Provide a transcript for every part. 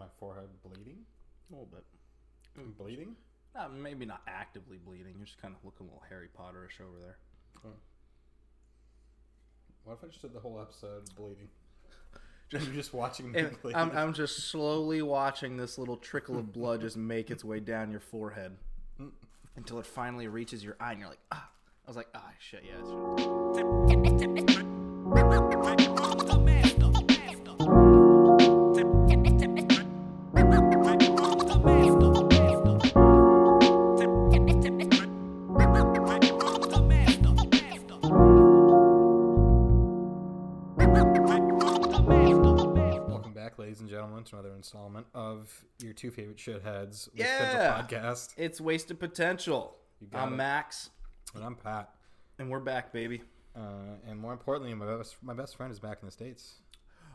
My forehead bleeding? A little bit. I'm bleeding? Uh, maybe not actively bleeding. You're just kind of looking a little Harry Potterish over there. What if I just did the whole episode bleeding? Just, just watching me bleed. I'm, I'm just slowly watching this little trickle of blood just make its way down your forehead until it finally reaches your eye, and you're like, ah. I was like, ah, shit, yeah. It's installment of your two favorite shitheads with Yeah. podcast. it's wasted potential. I'm it. Max, And I'm Pat. and we're back, baby. Uh, and more importantly, my best, my best friend is back in the States.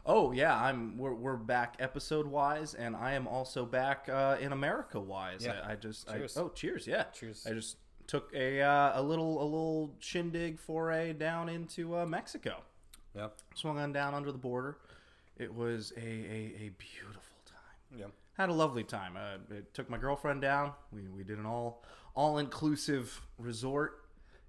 Oh yeah, I'm. We're, we're back episode wise, and I am also back uh, in America wise. Yeah. I, I just. Cheers. I, oh, cheers! Yeah, Cheers. I just took a uh, a little a little shindig foray down into uh, Mexico. Yeah. Swung on down under the border. It was a, a, a beautiful. Yeah. Had a lovely time. Uh, it took my girlfriend down. We, we did an all all inclusive resort.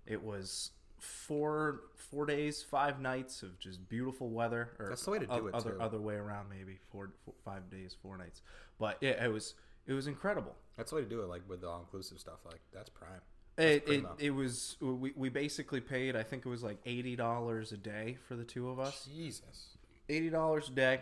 It was four four days, five nights of just beautiful weather. Or That's the way to do it, Other too. other way around, maybe four, four five days, four nights. But yeah, it was it was incredible. That's the way to do it, like with the all inclusive stuff. Like, that's prime. It, it, much. it was we, we basically paid I think it was like eighty dollars a day for the two of us. Jesus. Eighty dollars a day,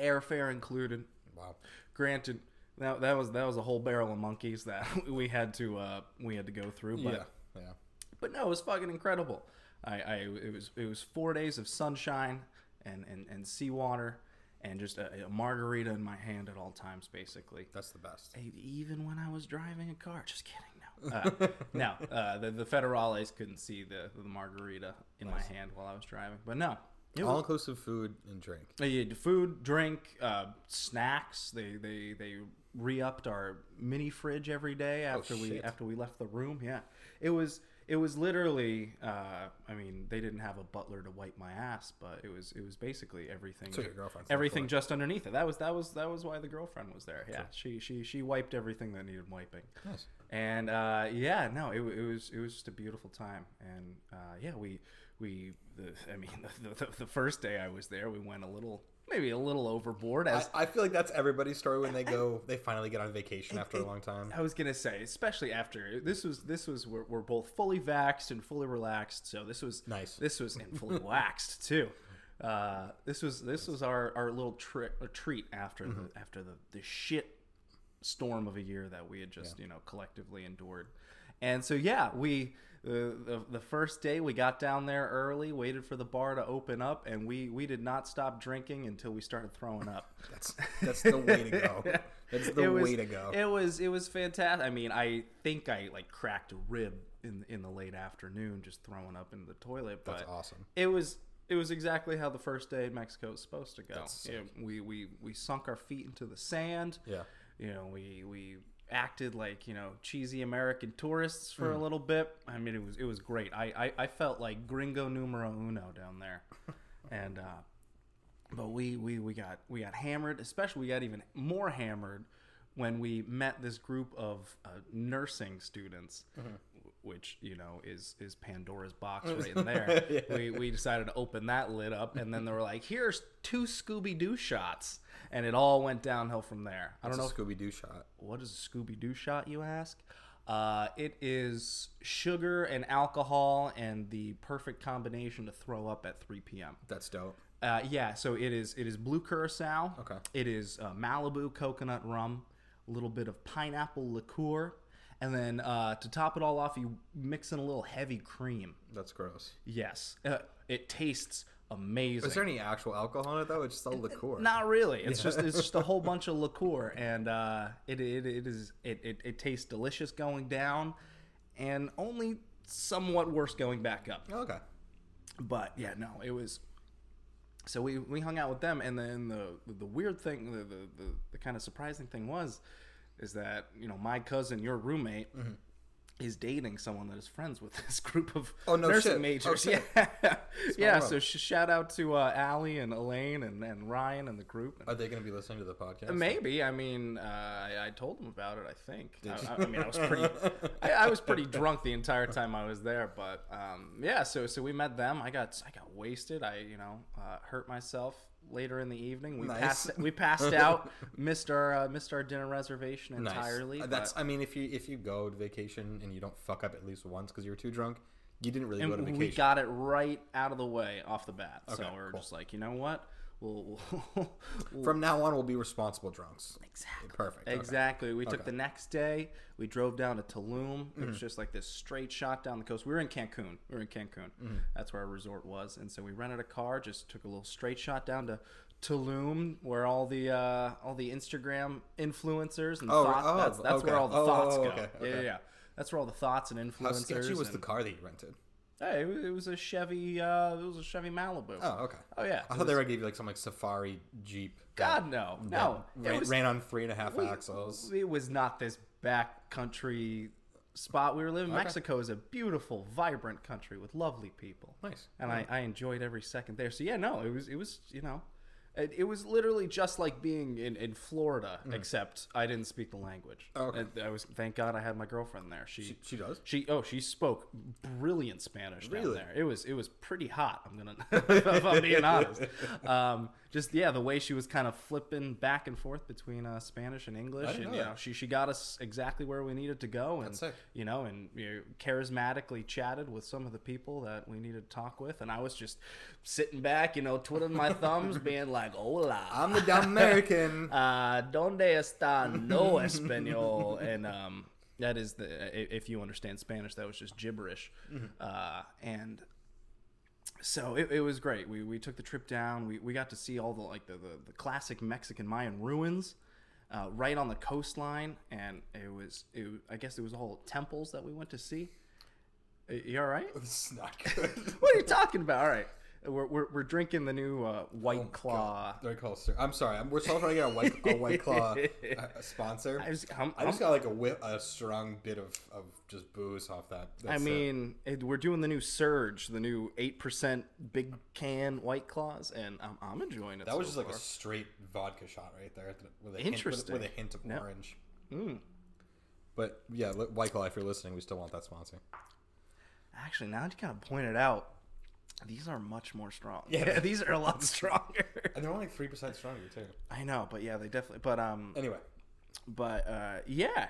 airfare included. Wow. Granted, that, that was that was a whole barrel of monkeys that we had to uh, we had to go through. But yeah. Yeah. but no, it was fucking incredible. I, I it was it was four days of sunshine and and, and seawater and just a, a margarita in my hand at all times, basically. That's the best. Even when I was driving a car, just kidding. No, uh, no. Uh, the the federales couldn't see the the margarita in my hand while I was driving. But no, it All was, inclusive food and drink. uh, you food, drink, uh, snacks. They they they re-upped our mini fridge every day after we after we left the room. Yeah, it was it was literally. Uh, I mean, they didn't have a butler to wipe my ass, but it was it was basically everything. So your girlfriend's there everything just underneath it. That was that was that was why the girlfriend was there. Yeah, she she she wiped everything that needed wiping. Nice. And uh, yeah, no, it, it was it was just a beautiful time, and uh, yeah, we we the, I mean the, the, the first day I was there, we went a little maybe a little overboard I, as I feel like that's everybody's story when they go, they finally get on vacation after a long time. I was gonna say, especially after this was this was we're, we're both fully vaxxed and fully relaxed, so this was Nice. This was and fully waxed too. Uh, this was this was our, our little tri- a treat after Mm-hmm. the after the, the shit storm of a year that we had just you know collectively endured, and so yeah, we the, the the first day we got down there early, waited for the bar to open up, and we we did not stop drinking until we started throwing up. That's that's the way to go. That's the was- way to go. It was it was fantastic. I mean, I think I like cracked a rib in in the late afternoon just throwing up in the toilet. But That's awesome. It was it was exactly how the first day in Mexico was supposed to go. Know, we we we sunk our feet into the sand. Yeah. You know, we we acted like you know cheesy American tourists for Mm. a little bit. I mean, it was it was great. I I, I felt like Gringo numero uno down there, and. uh but we, we, we got we got hammered especially we got even more hammered when we met this group of uh, nursing students which you know is is pandora's box right in there we, we decided to open that lid up and then they were like here's two scooby-doo shots and it all went downhill from there i don't know Scooby Doo shot. what is a Scooby Doo shot, you ask? Uh, it is sugar and alcohol and the perfect combination to throw up at 3 p.m. That's dope. Uh, yeah, so it is it is blue curacao. Okay. It is uh, Malibu coconut rum, a little bit of pineapple liqueur, and then uh, to top it all off, you mix in a little heavy cream. That's gross. Yes, uh, it tastes amazing. Is there any actual alcohol in it though? It's just all liqueur. Not really. It's just it's just a whole bunch of liqueur, and uh, it, it it is it, it it tastes delicious going down, and only somewhat worse going back up. Okay. But yeah, no, it was. So we, we hung out with them, and then the the weird thing, the, the, the, the kind of surprising thing was, is that you know my cousin, your roommate, is dating someone that is friends with this group of Oh, no nursing shit. majors. Oh. Yeah, yeah. world. So sh- shout out to uh, Allie and Elaine and, and Ryan and the group. And Are they going to be listening to the podcast? Maybe. I mean, uh, I, I told them about it. I think. Did you? I, I mean, I was pretty. I, I was pretty drunk the entire time I was there, but um, yeah. So so we met them. I got I got wasted. I you know uh, hurt myself later in the evening. We Nice. passed we passed out. missed our uh, missed our dinner reservation entirely. Uh, That's. but- I mean, if you if you go to vacation and you don't fuck up at least once because you were too drunk, you didn't really go to and vacation. we got it right out of the way off the bat. so we are cool. just like, you know what? We'll, we'll, we'll From now on, we'll be responsible drunks. Exactly. Perfect. okay. Exactly. We took Okay. Mm-hmm. the next day. We drove down to Tulum. It was just like this straight shot down the coast. We were in Cancun. We were in Cancun. Mm-hmm. That's where our resort was. And so we rented a car. Just took a little straight shot down to Tulum, where all the uh, all the Instagram influencers and Oh, thoughts. oh, that's that's where all the Oh, thoughts oh, go. okay, Yeah, yeah, yeah. That's where all the thoughts and influencers. How sketchy was the car that you rented? Hey, it was, a Chevy. Uh, it was a Chevy Malibu. Oh, okay. Oh, yeah. I thought they were gonna give you like some like safari jeep. God no, no. It Ran, was- ran on three and a half we- axles. It was not this back country spot we were living. Mexico is a beautiful, vibrant country with lovely people. Nice. And I, I enjoyed every second there. So yeah, no, it was it was you know, it, it was literally just like being in, in Florida, except I didn't speak the language. Mm. Okay. And I was thank God I had my girlfriend there. She She, she does. she oh she spoke brilliant Spanish down there. It was it was pretty hot. I'm gonna if I'm being honest. Um, just yeah, the way she was kind of flipping back and forth between uh, Spanish and English, and know you know she she got us exactly where we needed to go, and you know, and you know, charismatically chatted with some of the people that we needed to talk with, and I was just sitting back, you know, twiddling my thumbs, being like, "Hola." I'm the dumb American. uh, donde está no español? and um, that is the if you understand Spanish, that was just gibberish. Uh, and so it, it was great. We, we took the trip down. We, we got to see all the like the, the, the classic Mexican Mayan ruins. Uh, right on the coastline, and it was, it I guess it was all temples that we went to see. You all right? is not good. What are you talking about? All right, we're, we're, we're drinking the new uh, White Oh, Claw. Very cool, sir. I'm sorry. I'm, we're still trying to get a white, a white claw uh, sponsor. I, was, I'm, I just got like a whip, a strong bit of, of just booze off that. I That's it. mean, it, we're doing the new Surge, the new eight percent big can White Claws, and I'm, I'm enjoying it. that was so just like a straight vodka shot right there, with a Interesting. hint, with, with a hint of orange. Mm. But yeah, White Claw. If you're listening, we still want that sponsor. Actually, now that you kind of pointed out, these are much more strong. Yeah. these are a lot stronger. And they're only three percent stronger too. I know, but yeah, they definitely. But um, Anyway, but uh, yeah,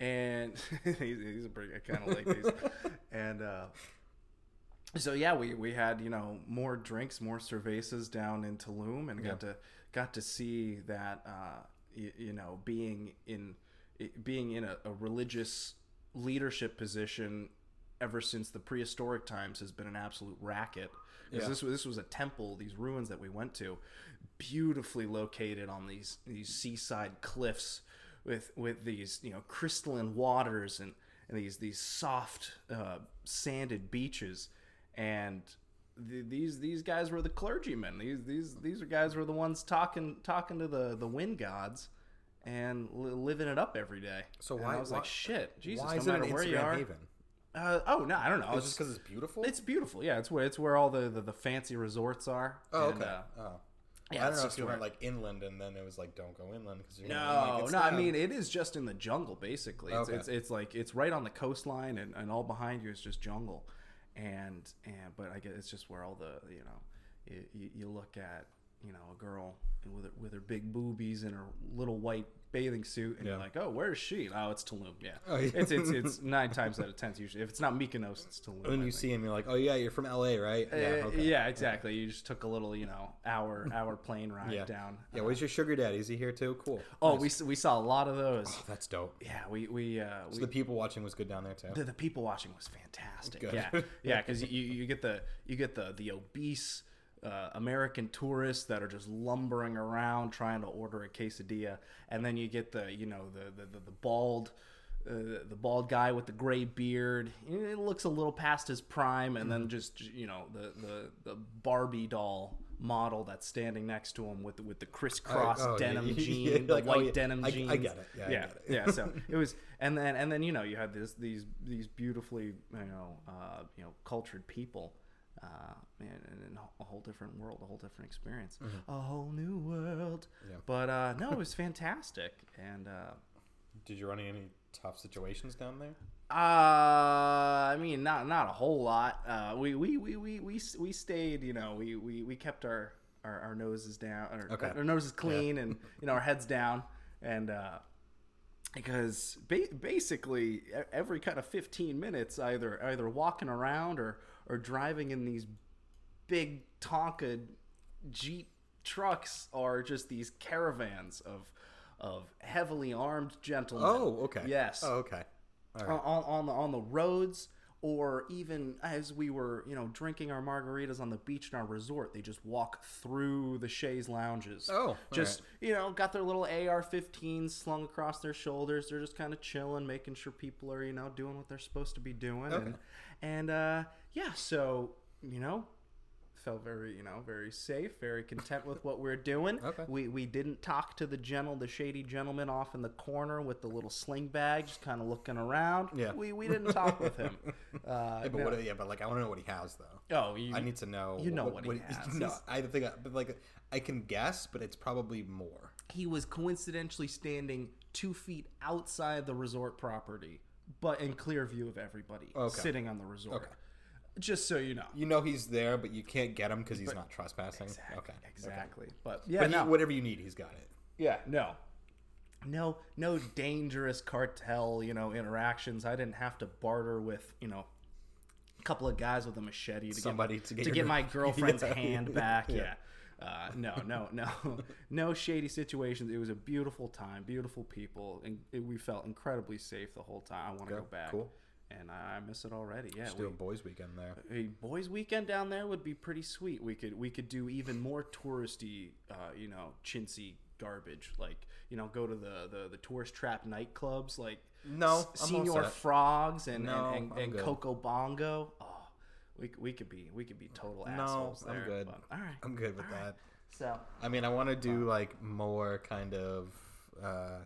and these, these are pretty. I kind of like these, and uh, so yeah, we we had you know more drinks, more cervezas down in Tulum, and got to got to see that uh, you, you know being in being in a, a religious leadership position ever since the prehistoric times has been an absolute racket. Yeah. This was this was a temple, these ruins that we went to, beautifully located on these these seaside cliffs with with these you know crystalline waters and, and these these soft uh, sanded beaches and th- these these guys were the clergymen these these these are guys were the ones talking talking to the the wind gods and li- living it up every day So And why- I was why- like shit Jesus why no is it an matter where you are haven? Uh, oh no I don't know It's it's just because it's beautiful. it's beautiful yeah it's where it's where all the the, the fancy resorts are oh, And, okay. uh, oh. yeah, I don't know if you went like inland and then it was like don't go inland because you're No, like, no. I mean, it is just in the jungle, basically. It's, Okay. it's it's like it's right on the coastline, and, and all behind you is just jungle, and and but I guess it's just where all the you know, you, you, you look at you know a girl with her, with her big boobies and her little white bathing suit, and you're like, oh, where's she? Oh, it's Tulum. Yeah, Oh, yeah. it's it's it's nine times out of ten usually. If it's not Mykonos, it's Tulum. And you see him, you're like, oh yeah, you're from LA, right? Uh, Yeah. Okay. yeah, exactly. You just took a little, you know, hour hour plane ride Yeah. down. Yeah. Where's your sugar daddy? Is he here too? Cool. Oh, Nice. we we saw a lot of those. Oh, that's dope. Yeah, we we uh, So we, the people watching was good down there too. the, the people watching was fantastic. Good. Yeah, yeah, because you, you get the you get the the obese uh, American tourists that are just lumbering around trying to order a quesadilla, and then you get the you know the the, the, the bald. Uh, the bald guy with the gray beard it looks a little past his prime and Mm-hmm. then just you know the, the the barbie doll model that's standing next to him with the, with the crisscross oh, yeah, denim yeah, jean, yeah, the like, oh, white yeah, denim I- I jeans. get it. Yeah, I yeah, get it. yeah. So it was, and then and then you know you had this these these beautifully you know uh, you know cultured people. Uh, and, and a whole different world, a whole different experience, a whole new world. Mm-hmm. Yeah. But uh, no, it was fantastic, and uh, Did you run into any tough situations down there? uh, I mean, not not a whole lot. Uh, we, we, we, we, we, we stayed. You know, we, we, we kept our, our, our noses down, our, Okay. our noses clean, and you know our heads down, and uh, because ba- basically every kind of fifteen minutes, either either walking around or or driving in these big Tonka Jeep trucks are just these caravans of of heavily armed gentlemen. Oh, okay. Yes Oh, okay. All right. on, on the on the roads or even as we were you know drinking our margaritas on the beach in our resort they just walk through the chaise lounges. Oh, just you know got their little ar-15s slung across their shoulders. They're just kind of chilling making sure people are you know doing what they're supposed to be doing. Okay. and and uh yeah so you know felt very you know very safe very content with what we're doing Okay. we we didn't talk to the gentle the shady gentleman off in the corner with the little sling bag just kind of looking around Yeah. we we didn't talk with him uh Yeah, but no. what? Yeah, but like I want to know what he has though. oh you, I need to know. you know what he has. No, I think, I, but like I can guess, but it's probably more. he was coincidentally standing two feet outside the resort property but in clear view of everybody Okay. sitting on the resort Okay. Just so you know You know he's there, but you can't get him because he's not trespassing. exactly Okay. exactly but yeah But no. he, whatever you need, he's got it. Yeah, no. No, no dangerous cartel, you know, interactions. I didn't have to barter with, you know, a couple of guys with a machete to Somebody get, to get to get my girlfriend's Yeah, hand back. yeah. Yeah. Uh, no, no, no, no shady situations. It was a beautiful time, beautiful people, and it, we felt incredibly safe the whole time. I want to Okay, go back, cool. And I, miss it already. Yeah, Just we, do a boys' weekend there. a boys' weekend down there would be pretty sweet. We could we could do even more touristy, uh, you know, chintzy garbage. Like you know, go to the the, the tourist trap nightclubs like No, S- all Señor. Frogs and No, and, and, and. Coco Bongo. Oh, we, we could be we could be total assholes. No, I'm good. but- all right. I'm good with that. So I mean, I want to do like more kind of uh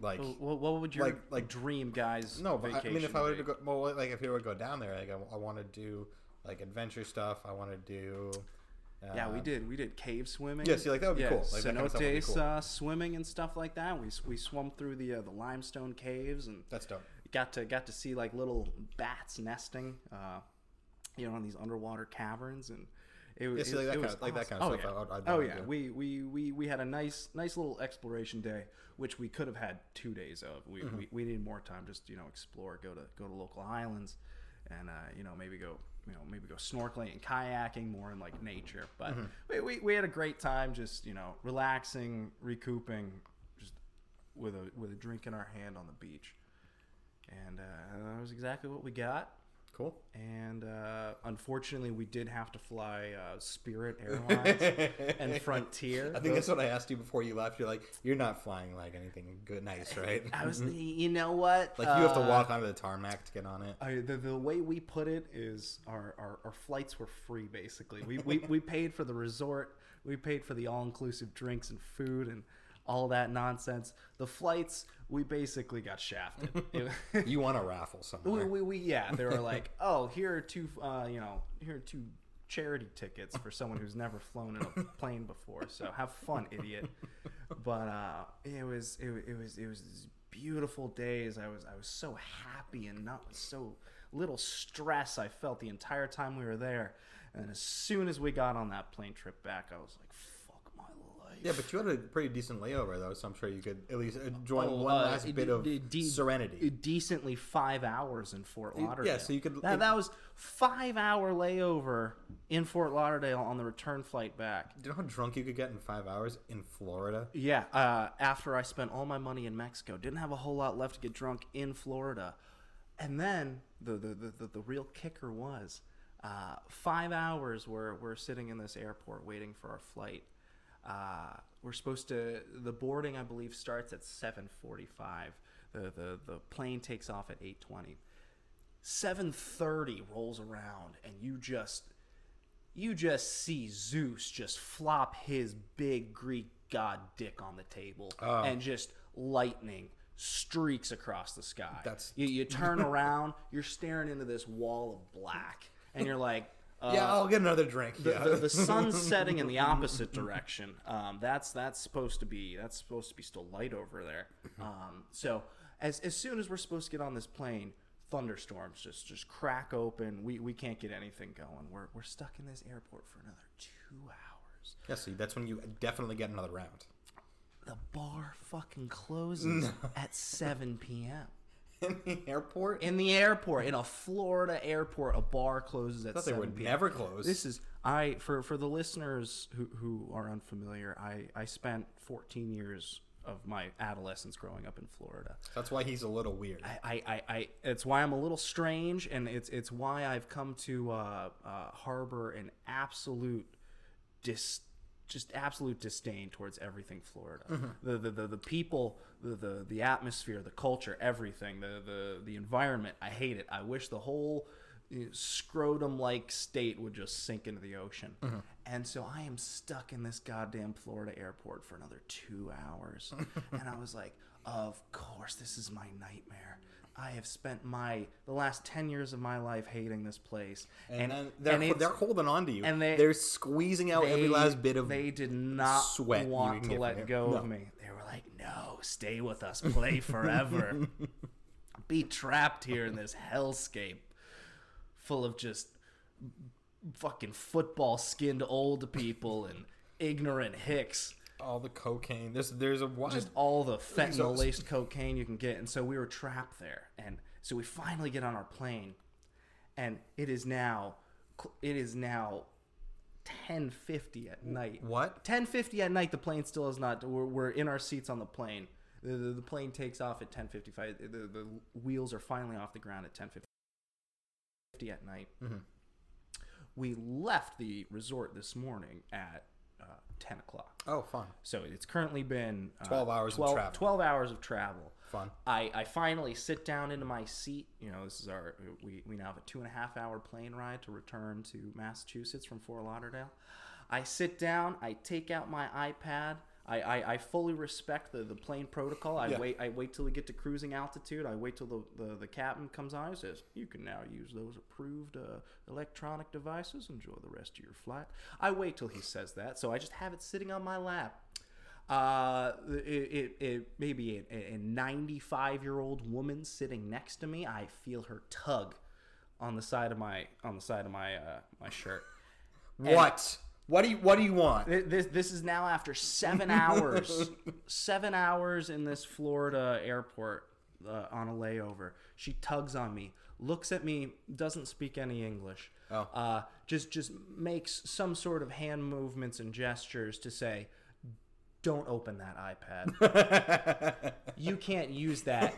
like what, what would your like- like- dream guys? no, but I- I mean, if I were to go, well, like if you were to go down there, like I, I want to do like adventure stuff. I want to do. Uh, Yeah, we did. We did cave swimming. Yeah, see, like, that would be yeah, cool. Like, that kind of stuff would be cenotes, cool. uh, swimming and stuff like that. We we swum through the uh, the limestone caves and That's dope. got to got to see like little bats nesting, uh, you know, in these underwater caverns and. It, was Yeah, see, like it- that it kind was of- like that kind of oh, stuff Yeah. I would- I'd oh yeah, do. we, we we we had a nice nice little exploration day, which we could have had two days of. We, Mm-hmm. we, we needed more time, just you know, explore, go to go to local islands, and uh, you know maybe go you know maybe go snorkeling and kayaking more in like nature. But Mm-hmm. we, we, we had a great time, just you know relaxing, recouping, just with a with a drink in our hand on the beach, and uh, that was exactly what we got. Cool. And uh, unfortunately, we did have to fly uh, Spirit Airlines and Frontier. I think that's what I asked you before you left. You're like, you're not flying like anything good, nice, right? I was, you know what? like you have to Uh, walk onto the tarmac to get on it. I, the, the way we put it is our, our, our flights were free basically. We, we, we paid for the resort, we paid for the all inclusive drinks and food and all that nonsense. The flights, we basically got shafted. You want a raffle we, somewhere? we, we, yeah, they were like, oh, here are two, uh, you know, here are two charity tickets for someone who's never flown in a plane before. So have fun, idiot. But uh, it was, it, it was, it was these beautiful days. I was, I was so happy and not so little stress I felt the entire time we were there. And as soon as we got on that plane trip back, I was like, fuck my life. yeah, but you had a pretty decent layover though, so I'm sure you could at least enjoy Oh, one uh, last bit of de- serenity. decently five hours in Fort Lauderdale. Yeah, so you could- That, that was five hour layover in Fort Lauderdale on the return flight back. Do you know how drunk you could get in five hours in Florida? Yeah. Uh, after I spent all my money in Mexico, didn't have a whole lot left to get drunk in Florida, and then the the the, the, the real kicker was. Uh, five hours we're, we're sitting in this airport waiting for our flight. Uh, we're supposed to the boarding I believe starts at 7:45. The, the the plane takes off at 8:20. 7:30 rolls around and you just you just see Zeus just flop his big Greek god dick on the table Oh. and just lightning streaks across the sky. That's- you, you turn around, you're staring into this wall of black, and you're like, uh, yeah, I'll get another drink. the, yeah. the, the sun's setting in the opposite direction. Um, that's that's supposed to be that's supposed to be still light over there. Um, so as as soon as we're supposed to get on this plane, thunderstorms just just crack open. We we can't get anything going. We're we're stuck in this airport for another two hours. yeah, see, that's when you definitely get another round. The bar fucking closes at seven p.m. In the airport? In the airport, in a Florida airport, a bar closes at I thought they 7 would p.m. never close. This is I for for the listeners who who are unfamiliar. I I spent 14 years of my adolescence growing up in Florida. That's why he's a little weird. I, I, I, I it's why I'm a little strange, and it's it's why I've come to uh, uh, harbor an absolute dis just absolute disdain towards everything Florida. Mm-hmm. The, the, the the people, the, the the atmosphere, the culture, everything, the the the environment. I hate it. I wish the whole scrotum like state would just sink into the ocean. Mm-hmm. And so I am stuck in this goddamn Florida airport for another two hours. and I was like, of course, this is my nightmare. I have spent my the last ten years of my life hating this place, and, then they're, it's- they're holding on to you. and they- they're squeezing out every last bit of. they did not sweat want to let go of me. They were like, "No, stay with us, play forever, be trapped here in this hellscape full of just fucking football skinned old people and ignorant hicks." All the cocaine. There's there's a wide. just all the fentanyl laced cocaine you can get. And so we were trapped there. And so we finally get on our plane, and it is now, it is now, ten fifty at night. what? Ten fifty at night. The plane still is not. We're, we're in our seats on the plane. The, the, the plane takes off at ten fifty five. The, the wheels are finally off the ground at ten fifty at night. Mm-hmm. We left the resort this morning at uh, ten o'clock. Oh, fun, So it's currently been uh, 12 hours of travel. 12 hours of travel. fun. I, I finally sit down into my seat. You know, this is our we, we now have a two and a half hour plane ride to return to Massachusetts from Fort Lauderdale. I sit down. I take out my iPad. I, I, I fully respect the, the plane protocol. I Yeah. wait I wait till we get to cruising altitude. I wait till the, the, the captain comes on and says, You can now use those approved uh, electronic devices. Enjoy the rest of your flight. I wait till he says that. So I just have it sitting on my lap. Uh, it, it, it maybe a, a 95 year old woman sitting next to me. I feel her tug on the side of my on the side of my uh, my shirt. What? What do you What do you want? This this is now after seven hours, seven hours in this Florida airport uh, on a layover. She tugs on me, looks at me, doesn't speak any English. Oh. Uh, just just makes some sort of hand movements and gestures to say, "Don't open that iPad. you can't use that.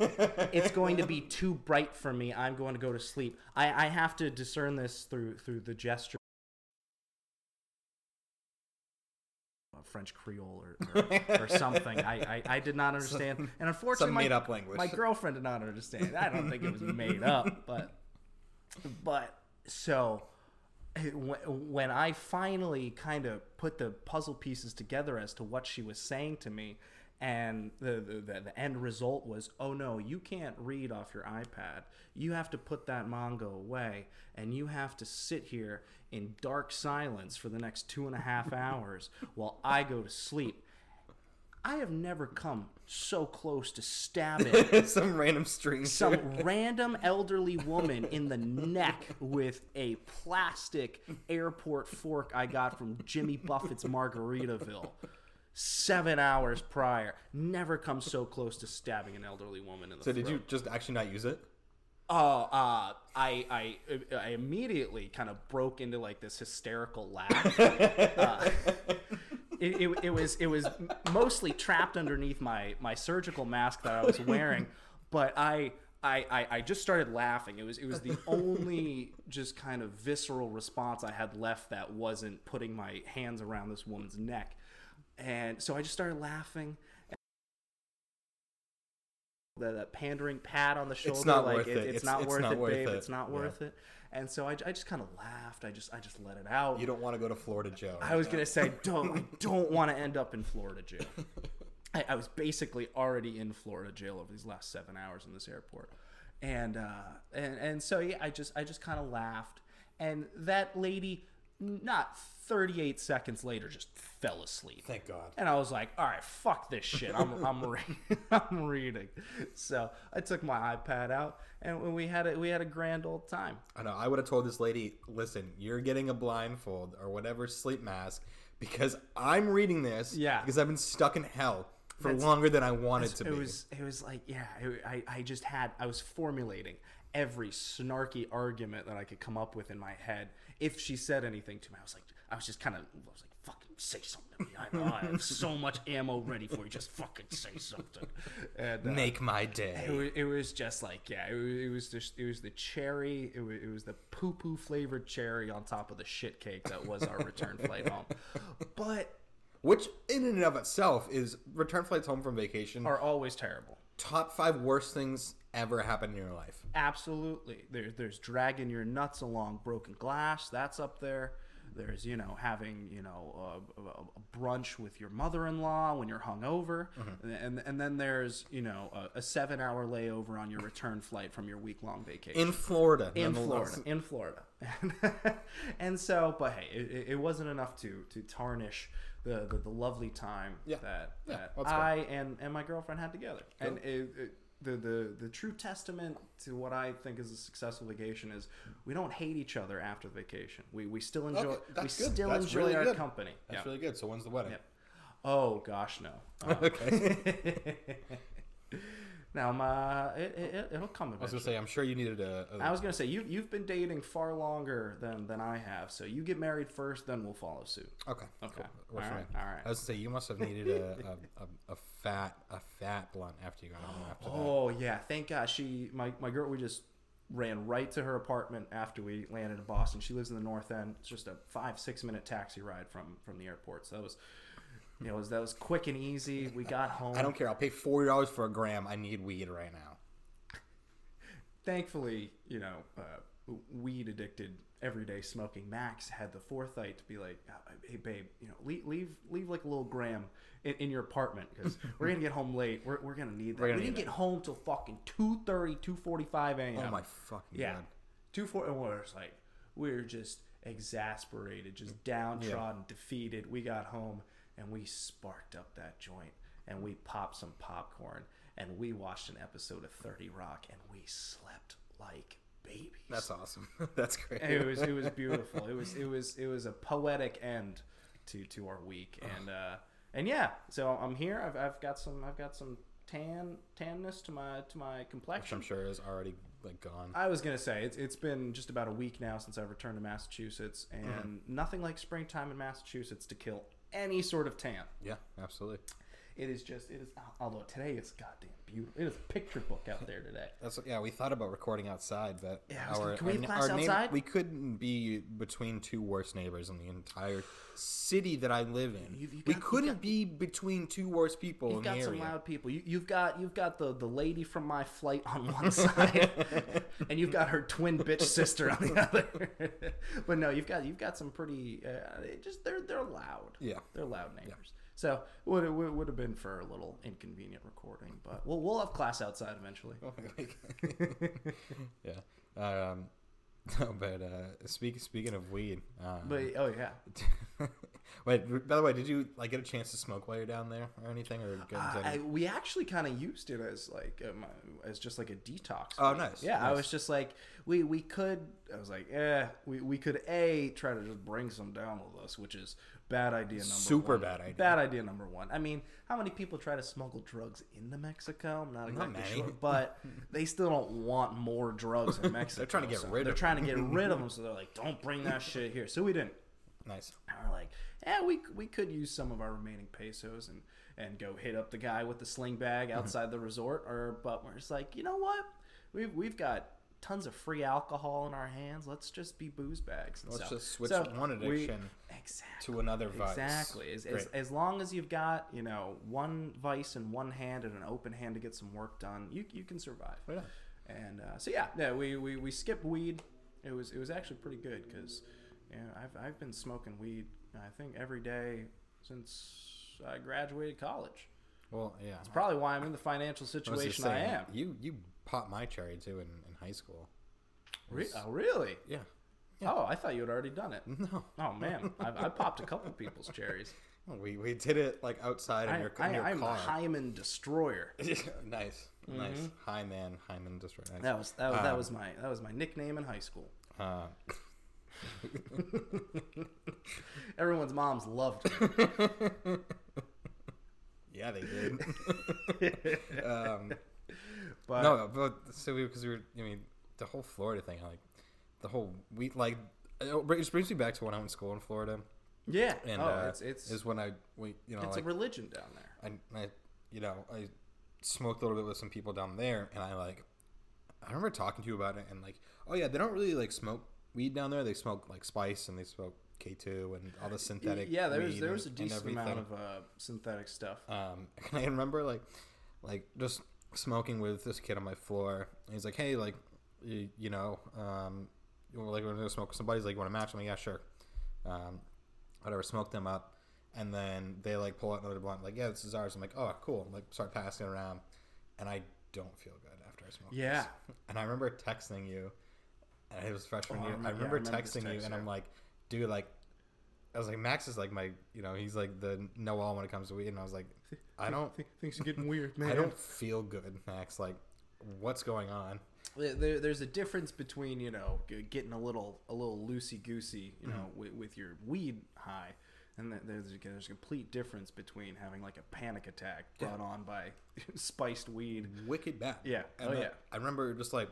It's going to be too bright for me. I'm going to go to sleep. I, I have to discern this through through the gesture." French Creole or, or, or something. I, I, I did not understand, and unfortunately, Some my, made-up language. my girlfriend did not understand. I don't think it was made up, but but so when I finally kind of put the puzzle pieces together as to what she was saying to me, and the, the the the end result was, oh no, you can't read off your iPad. You have to put that manga away, and you have to sit here in dark silence for the next two and a half hours while I go to sleep. I have never come so close to stabbing Some random stranger. some random elderly woman in the neck with a plastic airport fork I got from Jimmy Buffett's Margaritaville. Seven hours prior, never come so close to stabbing an elderly woman in the So did you just actually not use it? Oh, uh, I, I, I immediately kind of broke into like this hysterical laugh. Uh, it, it, it was, it was mostly trapped underneath my, my surgical mask that I was wearing, but I, I, I, I just started laughing. It was, it was the only just kind of visceral response I had left that wasn't putting my hands around this woman's neck, and so I just started laughing that, that pandering pat on the shoulder. It's not like worth it. It's, It's- not it's worth not it, worth babe. it. It's not Yeah. worth it. And so I, I just kind of laughed. I just I just let it out. You don't want to go to Florida Joe. I was gonna say, don't I don't want to end up in Florida jail. I, I was basically already in Florida jail over these last seven hours in this airport, and uh, and and so yeah, I just I just kind of laughed, and that lady, not thirty eight seconds later, just fell asleep. Thank God. And I was like, all right, fuck this shit. I'm, I'm, reading. I'm reading. So I took my iPad out and we had a, we had a grand old time. I know. I would have told this lady, listen, you're getting a blindfold or whatever sleep mask because I'm reading this. Yeah. Because I've been stuck in hell for That's- longer than I wanted to it be. was it was like yeah it, I, I just had i was formulating every snarky argument that i could come up with in my head if she said anything to me i was like i was just kind of i was like fucking say something to me I, I have so much ammo ready for you just fucking say something and uh, Make my it day. was, it was just like yeah it was, it was just it was the cherry it was, it was the poo poo flavored cherry on top of the shit cake that was our return flight home but Which, in and of itself, is return flights home from vacation. are always terrible top five worst things ever happened in your life. Absolutely. There's there's dragging your nuts along broken glass. That's up there. There's you know having you know a, a, brunch with your mother-in-law when you're hungover, mm-hmm. and and then there's you know a, a seven-hour layover on your return flight from your week-long vacation In Florida. in. Florida. In Florida. and so, but hey, it, it wasn't enough to to tarnish the the, the lovely time Yeah. that that I and and my girlfriend had together. And it, it, the the the true testament to what I think is a successful vacation is we don't hate each other after the vacation. We we still enjoy Okay, we good. still That's enjoy really our good. company. That's Yeah. really good. So when's the wedding? Oh gosh, no. Uh, okay. now, my it, it, it'll come I was gonna say, I'm sure you needed a. a I was gonna say you you've been dating far longer than than I have, so you get married first, then we'll follow suit. okay. Okay. Cool. All right. All right. I was gonna say you must have needed a, a, a, fat a fat blunt after you got home after that. Oh yeah, thank God she my my girl. We just ran right to her apartment after we landed in Boston. She lives in the North End. It's just a five six minute taxi ride from from the airport. So that was. It was, that was quick and easy. We got home. I don't care. I'll pay forty dollars for a gram. I need weed right now. thankfully, you know, uh, weed addicted, everyday smoking Max had the foresight to be like, uh, "Hey, babe, you know, leave leave, leave like a little gram in, in your apartment because we're gonna get home late. We're, we're gonna need that. We're we didn't get home till fucking 2.30, 2.45 a.m. Oh my fucking yeah, god. two four. And we're just like, we're just exasperated, just downtrodden, defeated. We got home and we sparked up that joint and we popped some popcorn and we watched an episode of Thirty Rock and we slept like babies. That's awesome. That's great. it was it was beautiful. It was it was it was a poetic end to to our week and uh and yeah. So I'm here. I've I've got some I've got some tan tanness to my to my Which complexion. I'm sure is already like gone. I was gonna say it's it's been just about a week now since I've returned to Massachusetts, and Mm-hmm. nothing like springtime in Massachusetts to kill any sort of tan. Yeah, absolutely. It is just it is. Although today it's goddamn beautiful. It is a picture book out there today. That's yeah. We thought about recording outside, but Yeah, our, like, can we have our- our outside? we couldn't be between two worst neighbors in the entire city that I live in. You've- you've we couldn't got- be between two worst people You've in got the some area. loud people. You, you've got you've got the the lady from my flight on one side, and you've got her twin bitch sister on the other. but no, you've got you've got some pretty. Uh, just they're they're loud. Yeah. they're loud neighbors. So would it would, have been for a little inconvenient recording, but we'll we'll have class outside eventually. yeah. Um, no, but uh, speak, speaking of weed, um, But oh yeah, wait. By the way, did you like get a chance to smoke while you're down there or anything? Or Uh, any- I, we actually kind of used it as like um, as just like a detox. Oh, nice, Yeah, I was just like we we could. I was like, eh, we we could a try to just bring some down with us, which is bad idea number Super one. bad idea. Bad idea number one. I mean, how many people try to smuggle drugs into Mexico? I'm not exactly many. sure, but they still don't want more drugs in Mexico. They're trying to get so rid They're of trying to get rid of them, so they're like, don't bring that shit here. So we didn't. nice. And we're like, yeah, we we could use some of our remaining pesos and and go hit up the guy with the sling bag Mm-hmm. outside the resort. Or but we're just like, you know what? We've we've got tons of free alcohol in our hands. Let's just be booze bags. Let's just switch so one addiction exactly. to another vice. Exactly. As, as, as long as you've got, you know, one vice in one hand and an open hand to get some work done, you, you can survive. And uh, so yeah, yeah, we, we, we skipped weed. It was it was actually pretty good because you know, I've I've been smoking weed I think every day since I graduated college. Well, yeah. It's probably why I'm in the financial I was situation I saying, am. You you popped my cherry too in, in high school. It Re- oh really? yeah. Yeah. Oh, I thought you had already done it. No. Oh man, I, I popped a couple people's cherries. We, we did it like outside in I, your, in I, your I'm car. a Hymen destroyer. nice, nice. High man, Hymen Destroyer. Nice. That was that was, that Um, was my that was my nickname in high school. Uh, Everyone's moms loved it. yeah, they did. um, But no, but so we because we were. I mean, the whole Florida thing, like the whole we like. It brings brings me back to when I went to school in Florida, yeah, and oh, uh, it's it's is when I we you know it's like a religion down there. I, I you know I smoked a little bit with some people down there, and I like I remember talking to you about it, and like oh yeah, they don't really like smoke weed down there. They smoke like spice, and they smoke K two and all the synthetic. yeah, there was there was a decent amount of uh, synthetic stuff. Um, and I remember like, like just smoking with this kid on my floor. And he's like, "Hey, like, you, you know, um, you want, like we're gonna smoke with somebody. Like, you want to match?" I'm like, "Yeah, sure." Um, whatever. Smoke them up, and then they like pull out another blunt. Like, "Yeah, this is ours." I'm like, "Oh, cool." Like, start passing it around, and I don't feel good after I smoke. Yeah. this. And I remember texting you, and it was freshman Oh, I year. remember- I yeah, I remember remember texting you, and yeah. I'm like, "Dude, like." I was like, Max is like my, you know, he's like the know all when it comes to weed, and I was like, I don't, think things are getting weird, man. I don't feel good, Max. Like, what's going on? There, there's a difference between you know getting a little a little loosey goosey, you know, Mm-hmm. with, with your weed high, and there's a, there's a complete difference between having like a panic attack brought on by spiced weed. Wicked bad. Yeah. And Oh, the- yeah. I remember just like,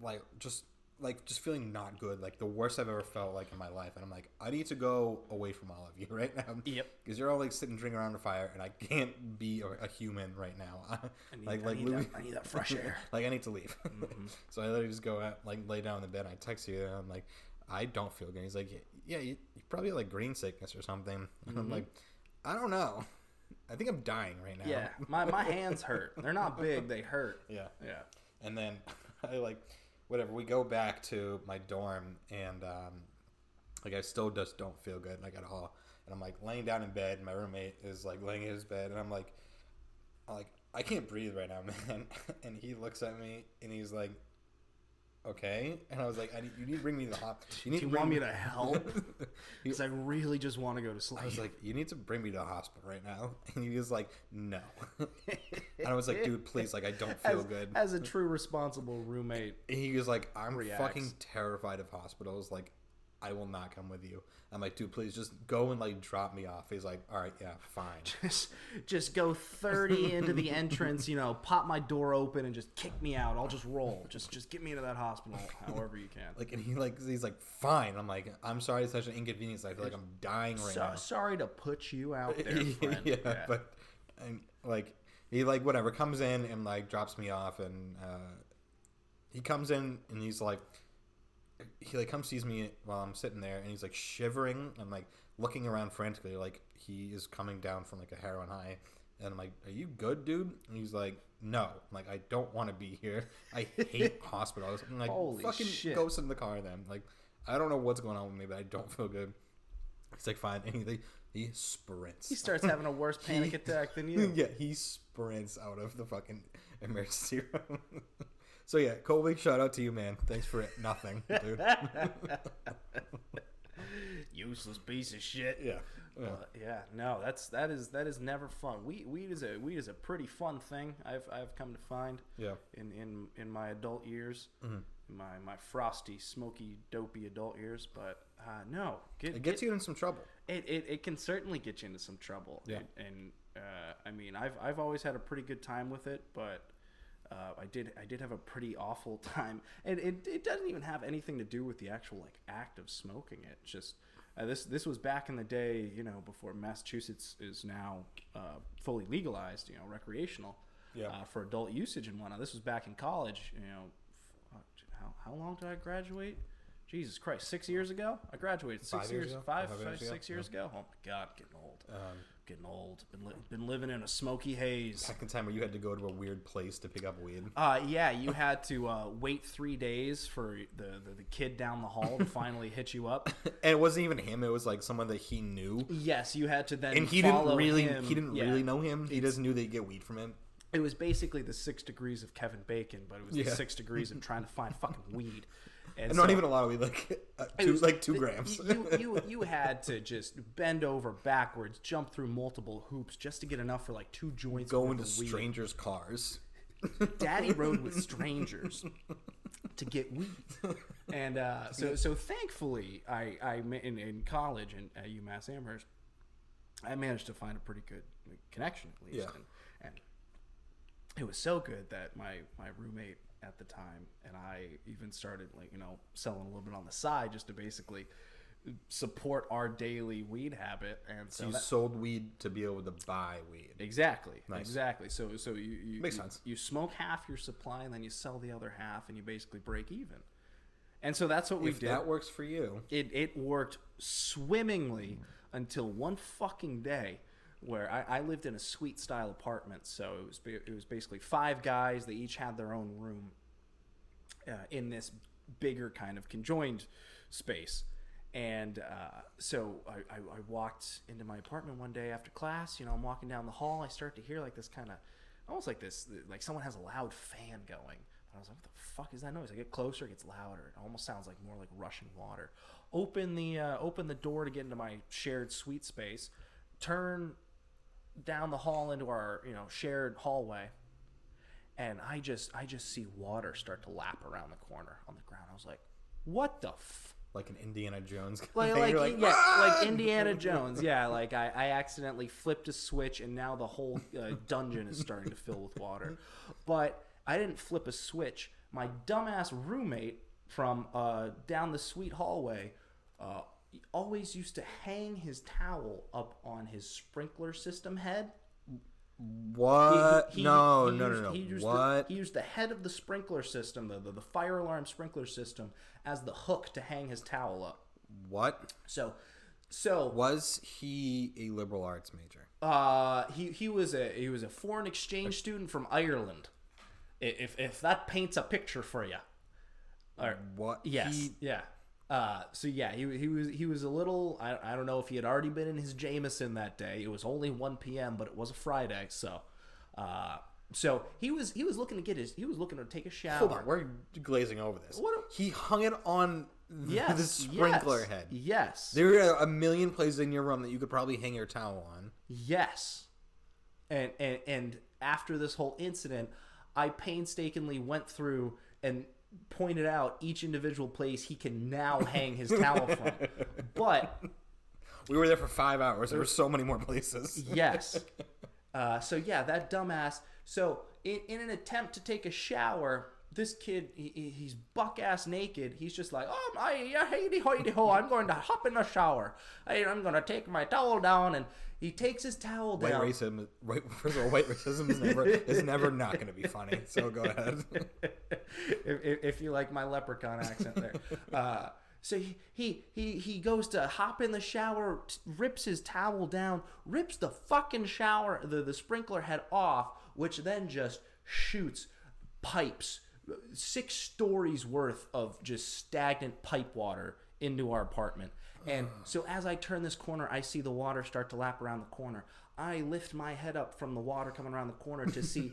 like just like just feeling not good, like the worst I've ever felt like in my life, and I'm like, I need to go away from all of you right now. Yep. Because you're all like sitting drinking around the fire, and I can't be a, a human right now. I need, like I like need, Louis, that, I need that fresh air. like I need to leave. Mm-hmm. so I literally just go out, like lay down in the bed. And I text you, and I'm like, I don't feel good. He's like, Yeah, you, you probably have, like green sickness or something. And I'm mm-hmm. like, I don't know. I think I'm dying right now. Yeah, my, my hands hurt. They're not big, they hurt. yeah. Yeah. And then I like whatever. We go back to my dorm, and um, like I still just don't feel good, like at all. And I'm like laying down in bed. And my roommate is like laying in his bed, and I'm like, I'm like I can't breathe right now, man. And he looks at me, and he's like, "Okay." And I was like, I need, "You need to bring me to the hospital. You need Do you bring want me to help? He- Because I really just want to go to sleep. I was like, "You need to bring me to the hospital right now." And he was like, "No." and I was like, "Dude, please, like I don't feel as, good." as a true responsible roommate. he was like, "I'm reacts. fucking terrified of hospitals. Like, I will not come with you." I'm like, "Dude, please just go and like drop me off." He's like, "All right, yeah, fine." Just, just go 30 into the entrance, you know, pop my door open and just kick me out. I'll just roll. Just just get me into that hospital however you can. Like, and he like he's like, "Fine." I'm like, "I'm sorry, it's such an inconvenience. I feel like I'm dying right So, now." sorry to put you out there, friend. yeah, Yeah. but and like he like whatever comes in and like drops me off and uh, he comes in and he's like he like comes sees me while I'm sitting there and he's like shivering and like looking around frantically like he is coming down from like a heroin high and I'm like are you good dude and he's like no I'm like I don't want to be here I hate hospitals I'm like Holy fucking shit. go sit in the car then like I don't know what's going on with me but I don't feel good He's like fine, and he he sprints. he starts having a worse panic He- attack than you. yeah, he sprints out of the fucking emergency room. So yeah, Colby, shout out to you, man. Thanks for it. nothing, dude. Useless piece of shit. yeah, yeah. But, yeah, no, that's that is that is never fun. Weed, weed is a weed is a pretty fun thing. I've I've come to find yeah. in in in my adult years, Mm-hmm. my my frosty, smoky, dopey adult years. But uh, no, get, It gets you in some trouble. It, it, it can certainly get you into some trouble. Yeah. And, and uh, I mean, I've, I've always had a pretty good time with it, but uh, I did I did have a pretty awful time. And it, it doesn't even have anything to do with the actual like act of smoking it. Just uh, this this was back in the day, you know, before Massachusetts is now uh, fully legalized, you know, recreational Yeah. uh, for adult usage and whatnot. This was back in college, you know. How, how long did I graduate? Jesus Christ, six years ago. I graduated six Five years years, ago? five, years ago? six years ago. Oh my God, getting old. Um, getting old. Been li- been living in a smoky haze. back in time where you had to go to a weird place to pick up weed. Uh, yeah, you had to uh, wait three days for the, the, the kid down the hall to finally hit you up. And it wasn't even him; it was like someone that he knew, Yes, you had to then. and he didn't really him. he didn't Yeah. really know him. He just knew they'd get weed from him. It was basically the six degrees of Kevin Bacon, but it was Yeah. the six degrees of trying to find fucking weed. And not so- even a lot of weed, like uh, it two, was- like two grams. You, you you had to just bend over backwards, jump through multiple hoops just to get enough for like two joints. Go into weed. strangers' cars. Daddy rode with strangers to get weed, and uh, so so thankfully, I I in, in college and at UMass Amherst, I managed to find a pretty good connection at least, Yeah. and, and it was so good that my my roommate at the time and I even started like you know selling a little bit on the side just to basically support our daily weed habit, and so you that- sold weed to be able to buy weed. Exactly. Nice. Exactly. So so you, you Makes you, sense. You smoke half your supply and then you sell the other half and you basically break even. And so that's what we if did. that works for you, it it worked swimmingly until one fucking day where I, I lived in a suite style apartment. So it was it was basically five guys. They each had their own room uh, in this bigger kind of conjoined space. And uh, so I, I, I walked into my apartment one day after class. You know, I'm walking down the hall. I start to hear like this kind of, almost like this, like someone has a loud fan going. I was like, what the fuck is that noise? I get closer, it gets louder. It almost sounds like more like rushing water. Open the uh, open the door to get into my shared suite space. Turn down the hall into our you know shared hallway and I just I just see water start to lap around the corner on the ground. I was like, "What the f-? like an Indiana Jones, like like, you're yeah, "Ah!" like Indiana Jones, yeah. Like I, I accidentally flipped a switch, and now the whole uh, dungeon is starting to fill with water. But I didn't flip a switch. My dumbass roommate from uh, down the suite hallway uh, always used to hang his towel up on his sprinkler system head. What? He- he- no, he no, used- no, he no. used What? The, he used the head of the sprinkler system, the, the, the fire alarm sprinkler system, as the hook to hang his towel up. what? So, so Was he a liberal arts major? uh, he he was a he was a foreign exchange student from Ireland. If if that paints a picture for you. Or, What? yes, He, yeah. Uh, so yeah, he, he was he was a little. I, I don't know if he had already been in his Jameson that day. It was only one p.m., but it was a Friday, so. Uh, so he was he was looking to get his he was looking to take a shower. hold on, we're glazing over this. What a- he hung it on the, Yes, the sprinkler yes, head. Yes. There are a million places in your room that you could probably hang your towel on. Yes. And and and after this whole incident, I painstakingly went through and pointed out each individual place he can now hang his towel from. But We were there for five hours. There were so many more places. yes. Uh, so yeah, that dumbass. So in, in an attempt to take a shower, this kid he, he- he's buck ass naked. He's just like, oh my, yeah, hey hoity ho, I'm going to hop in the shower. I, I'm going to take my towel down, and he takes his towel White down. racism, white, first of all, white racism is never is never not going to be funny. So go ahead. if, if, if you like my leprechaun accent there. Uh, so he, he he he goes to hop in the shower, rips his towel down, rips the fucking shower, the, the sprinkler head off, which then just shoots pipes, six stories worth of just stagnant pipe water into our apartment. And so as I turn this corner, I see the water start to lap around the corner. I lift my head up from the water coming around the corner to see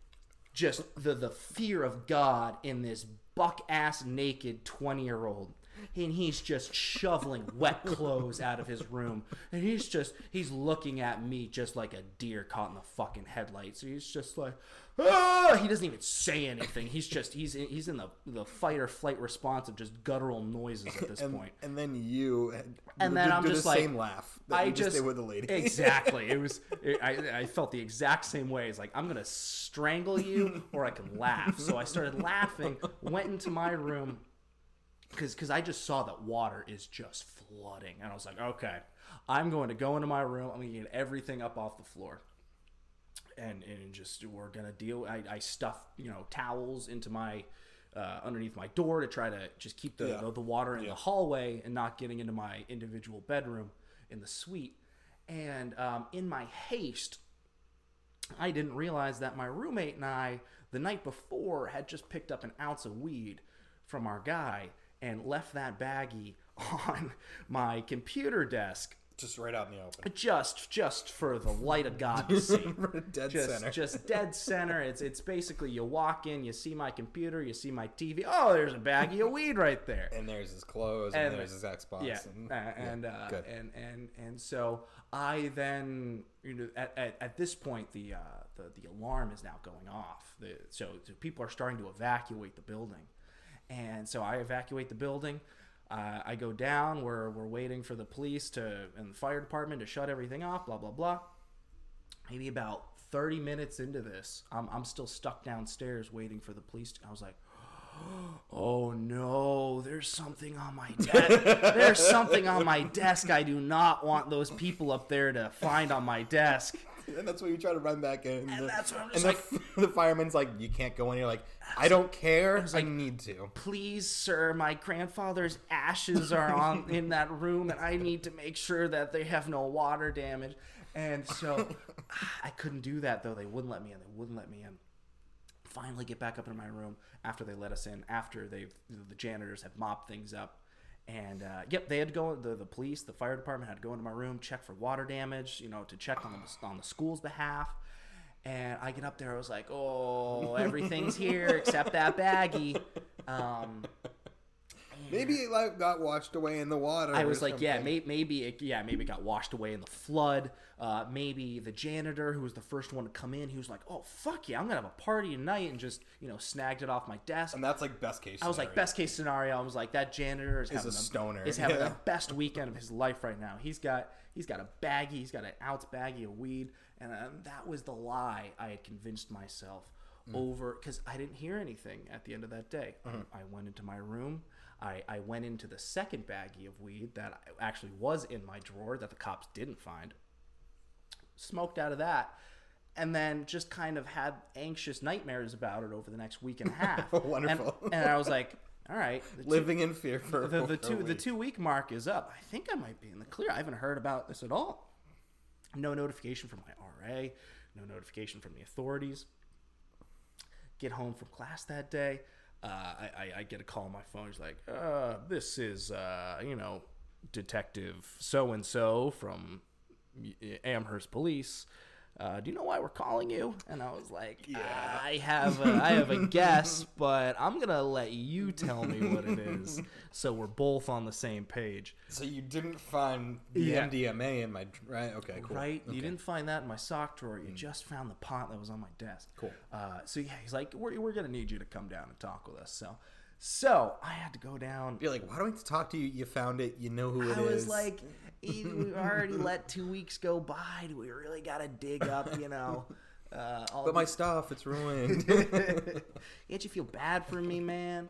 just the the fear of God in this buck ass naked 20 year old. And he's just shoveling wet clothes out of his room. And he's just, he's looking at me just like a deer caught in the fucking headlights. He's just like, ah! He doesn't even say anything. He's just, he's in, he's in the, the fight or flight response of just guttural noises at this and, point. and then you had- And do- then do I'm the just like, same laugh that I you just, with the lady. exactly. It was. It, I I felt the exact same way. It's like I'm gonna strangle you, or I can laugh. So I started laughing. Went into my room because because I just saw that water is just flooding, and I was like, okay, I'm going to go into my room. I'm gonna get everything up off the floor. And, and just we're gonna deal. I, I stuff you know towels into my uh, underneath my door to try to just keep the Yeah. the, the water in Yeah. the hallway and not getting into my individual bedroom in the suite. And um, in my haste, I didn't realize that my roommate and I, the night before, had just picked up an ounce of weed from our guy and left that baggie on my computer desk Just right out in the open. just just for the light of God to see. Dead just center. just dead center. It's it's basically you walk in, you see my computer, you see my TV. Oh, there's a baggie of weed right there. and there's his clothes, and, And- there's his Xbox. Yeah, and, uh, and uh, good. and and and so I then you know at, at, at this point the, uh, the the alarm is now going off. The, so, so people are starting to evacuate the building, and so I evacuate the building. Uh, I go down. We're we're waiting for the police to and the fire department to shut everything off. Blah blah blah. Maybe about thirty minutes into this, I'm I'm still stuck downstairs waiting for the police. To, I was like. Oh no, there's something on my desk. there's something on my desk I do not want those people up there to find on my desk. And that's what you try to run back in. And the, that's what I'm and just the, the fireman's like, you can't go in. You're like, I don't care. I need to. Please, sir, my grandfather's ashes are on in that room and I need to make sure that they have no water damage. And so I couldn't do that though. They wouldn't let me in. They wouldn't let me in. Finally get back up in my room after they let us in, after they've the janitors have mopped things up. And uh, yep, they had to go. The, the police, the fire department had to go into my room, check for water damage, you know, to check on the on the school's behalf. And I get up there, I was like, "Oh, everything's here except that baggie." Um, Maybe it like got washed away in the water. I was like, yeah, may, maybe it, yeah, maybe it got washed away in the flood. Uh, maybe the janitor who was the first one to come in, he was like, oh fuck yeah, I'm gonna have a party tonight, and just you know snagged it off my desk. And that's like best case. I was like, best case scenario. I was like, that janitor is, having a stoner, Is having yeah. the best weekend of his life right now. He's got he's got a baggie. He's got an ounce baggie of weed, and um, that was the lie I had convinced myself Mm. over because I didn't hear anything at the end of that day. Mm-hmm. I went into my room. I, I went into the second baggie of weed that actually was in my drawer that the cops didn't find. Smoked out of that. And then just kind of had anxious nightmares about it over the next week and a half. Wonderful. And, and I was like, all right, two- living in fear for the, the two the two week mark is up. I think I might be in the clear. I haven't heard about this at all. No notification from my RA. No notification from the authorities. Get home from class that day. Uh, I, I, get a call on my phone. He's like, uh, "This is uh, you know, Detective so and so from Amherst Police. Uh, do you know why we're calling you?" And I was like, Yeah. "I have a, I have a guess, but I'm gonna let you tell me what it is, so we're both on the same page." So you didn't find the Yeah. MDMA in my right? Okay, cool. Right? Okay. You didn't find that in my sock drawer. You just found the pot that was on my desk. Cool. Uh, so yeah, he's like, we're, we're gonna need you to come down and talk with us. So, so I had to go down. You're like, why do I have to talk to you? You found it. You know who it is. I was like, "E- we already let two weeks go by. Do we really gotta dig up? You know. Uh, all but my these- stuff, it's ruined. Can't you feel bad for me, man?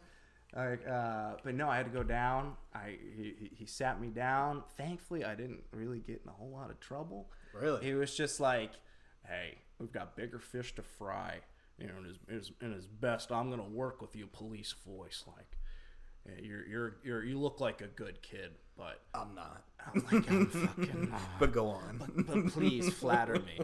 Like, uh, but no, I had to go down. I he, he- he sat me down. Thankfully, I didn't really get in a whole lot of trouble. Really? He was just like, "Hey, we've got bigger fish to fry." You know, in his, his in his best, I'm gonna work with you, police voice. Like, "Yeah, you're you're you're you look like a good kid, but I'm not. I'm like I'm fucking not But go on. but please flatter me.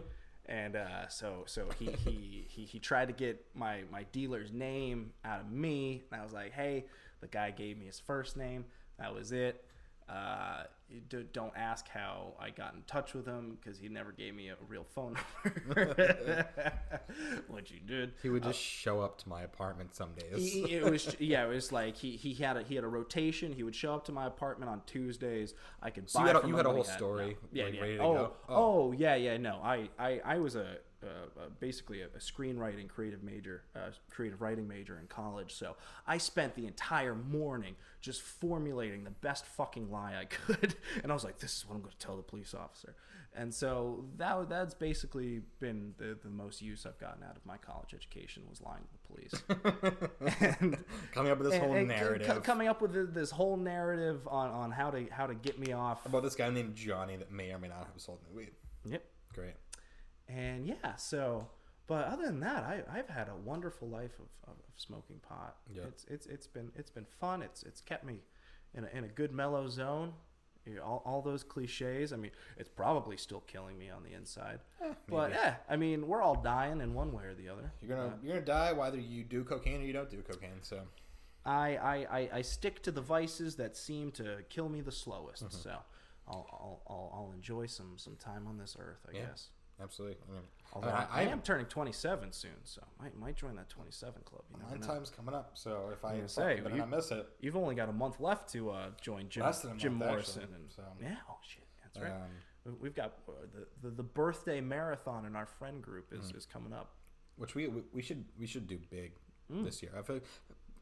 And uh, so so he, he he he tried to get my my dealer's name out of me, and I was like, hey, the guy gave me his first name. That was it. Uh, do, don't ask how I got in touch with him because he never gave me a real phone number, which he did. He would just show up to my apartment some days. He, it was yeah, it was like he, he had a he had a rotation. He would show up to my apartment on Tuesdays. I could So buy you had a- from you had a whole story, No. Yeah, like, yeah. oh, oh, Oh. yeah, yeah. No, I I, I was a, a, a basically a, a screenwriting creative major, uh, creative writing major in college. So I spent the entire morning just formulating the best fucking lie I could, and I was like, this is what I'm going to tell the police officer. And so that that's basically been the, the most use I've gotten out of my college education was lying to the police. and, Coming up with this and- whole and narrative co- coming up with this whole narrative on, on how to how to get me off. about this guy named Johnny that may or may not have sold me weed. Yep. Great. And yeah, so But other than that, I, I've had a wonderful life of, of, of smoking pot. Yeah. It's it's it's been it's been fun. It's it's kept me in a, in a good mellow zone. You know, all, all those cliches. I mean, it's probably still killing me on the inside. but yeah, I mean, we're all dying in one way or the other. You're gonna Uh, you're gonna die whether you do cocaine or you don't do cocaine. So I, I, I, I stick to the vices that seem to kill me the slowest. Mm-hmm. So I'll, I'll, I'll, I'll enjoy some, some time on this earth, I Yeah. guess. Absolutely. I mean, Although I, I, I am turning 27 soon, so I might, might join that 27 club. You my know. time's coming up. So if I say, you- not miss it. You've only got a month left to uh, join Jim, Less than Jim month, Morrison. actually, and, so. Yeah, oh shit, that's right. Um, We- We've got uh, the, the, the birthday marathon in our friend group is, Mm-hmm. is coming up. which we we, we should we should do big Mm. this year. I feel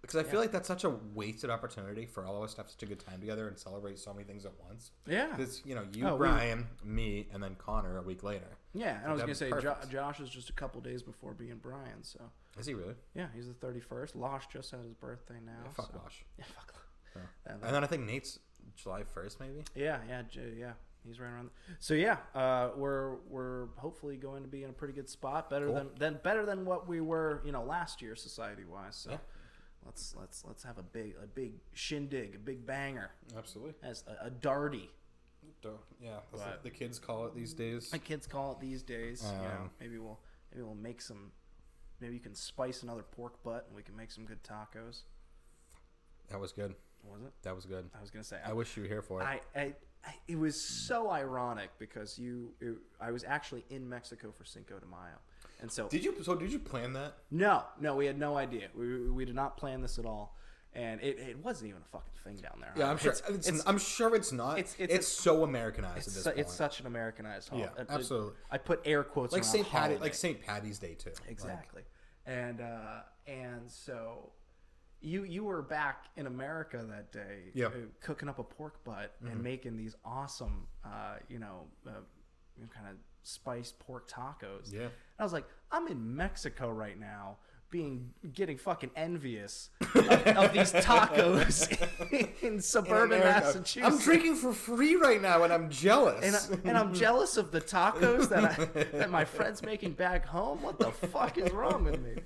because I feel like that's such a wasted opportunity for all of us to have such a good time together and celebrate so many things at once. Yeah. Because you know you, Oh, we- Brian, me, and then Connor a week later. Yeah, and I was going to say, jo- Josh is just a couple days before being Brian, so. Is he really? Yeah, he's the 31st. Losh just had his birthday now. Yeah, fuck so. Wash. Yeah, fuck. Yeah. And, then I think Nate's July first, maybe. Yeah, yeah, J- yeah. He's right around. So yeah, uh, we're we're hopefully going to be in a pretty good spot. Better Cool. than than better than what we were, you know, last year society wise. So Yeah. Let's let's let's have a big a big shindig, a big banger, Absolutely. as a, a darty. Duh. Yeah, that's what the kids call it these days. My kids call it these days. you know, Um, maybe we'll maybe we'll make some. Maybe you can spice another pork butt, and we can make some good tacos. That was good. Was it? That was good. I was gonna say. I wish you were here for it. I, I, I it was so ironic because you, it, I was actually in Mexico for Cinco de Mayo, and so did you? So did you plan that? no, no, we had no idea. We, we did not plan this at all, and it, it wasn't even a fucking thing down there. Yeah, I'm sure. It's, It's, it's, I'm sure it's not. it's- It's, it's so Americanized it's, at this su- point. it's such an Americanized. hol- Yeah, absolutely. I put air quotes like St. Patty, like St. Patty's Day too. Like, Exactly. and uh, and so you you were back in America that day, Yeah. uh, cooking up a pork butt and making these awesome, uh, you know, uh, kind of spiced pork tacos. Yeah. And I was like, I'm in Mexico right now. Being getting fucking envious of, of these tacos in in suburban America. Massachusetts. I'm drinking for free right now, and I'm jealous. and, I, and I'm jealous of the tacos that I, that my friend's making back home. What the fuck is wrong with me?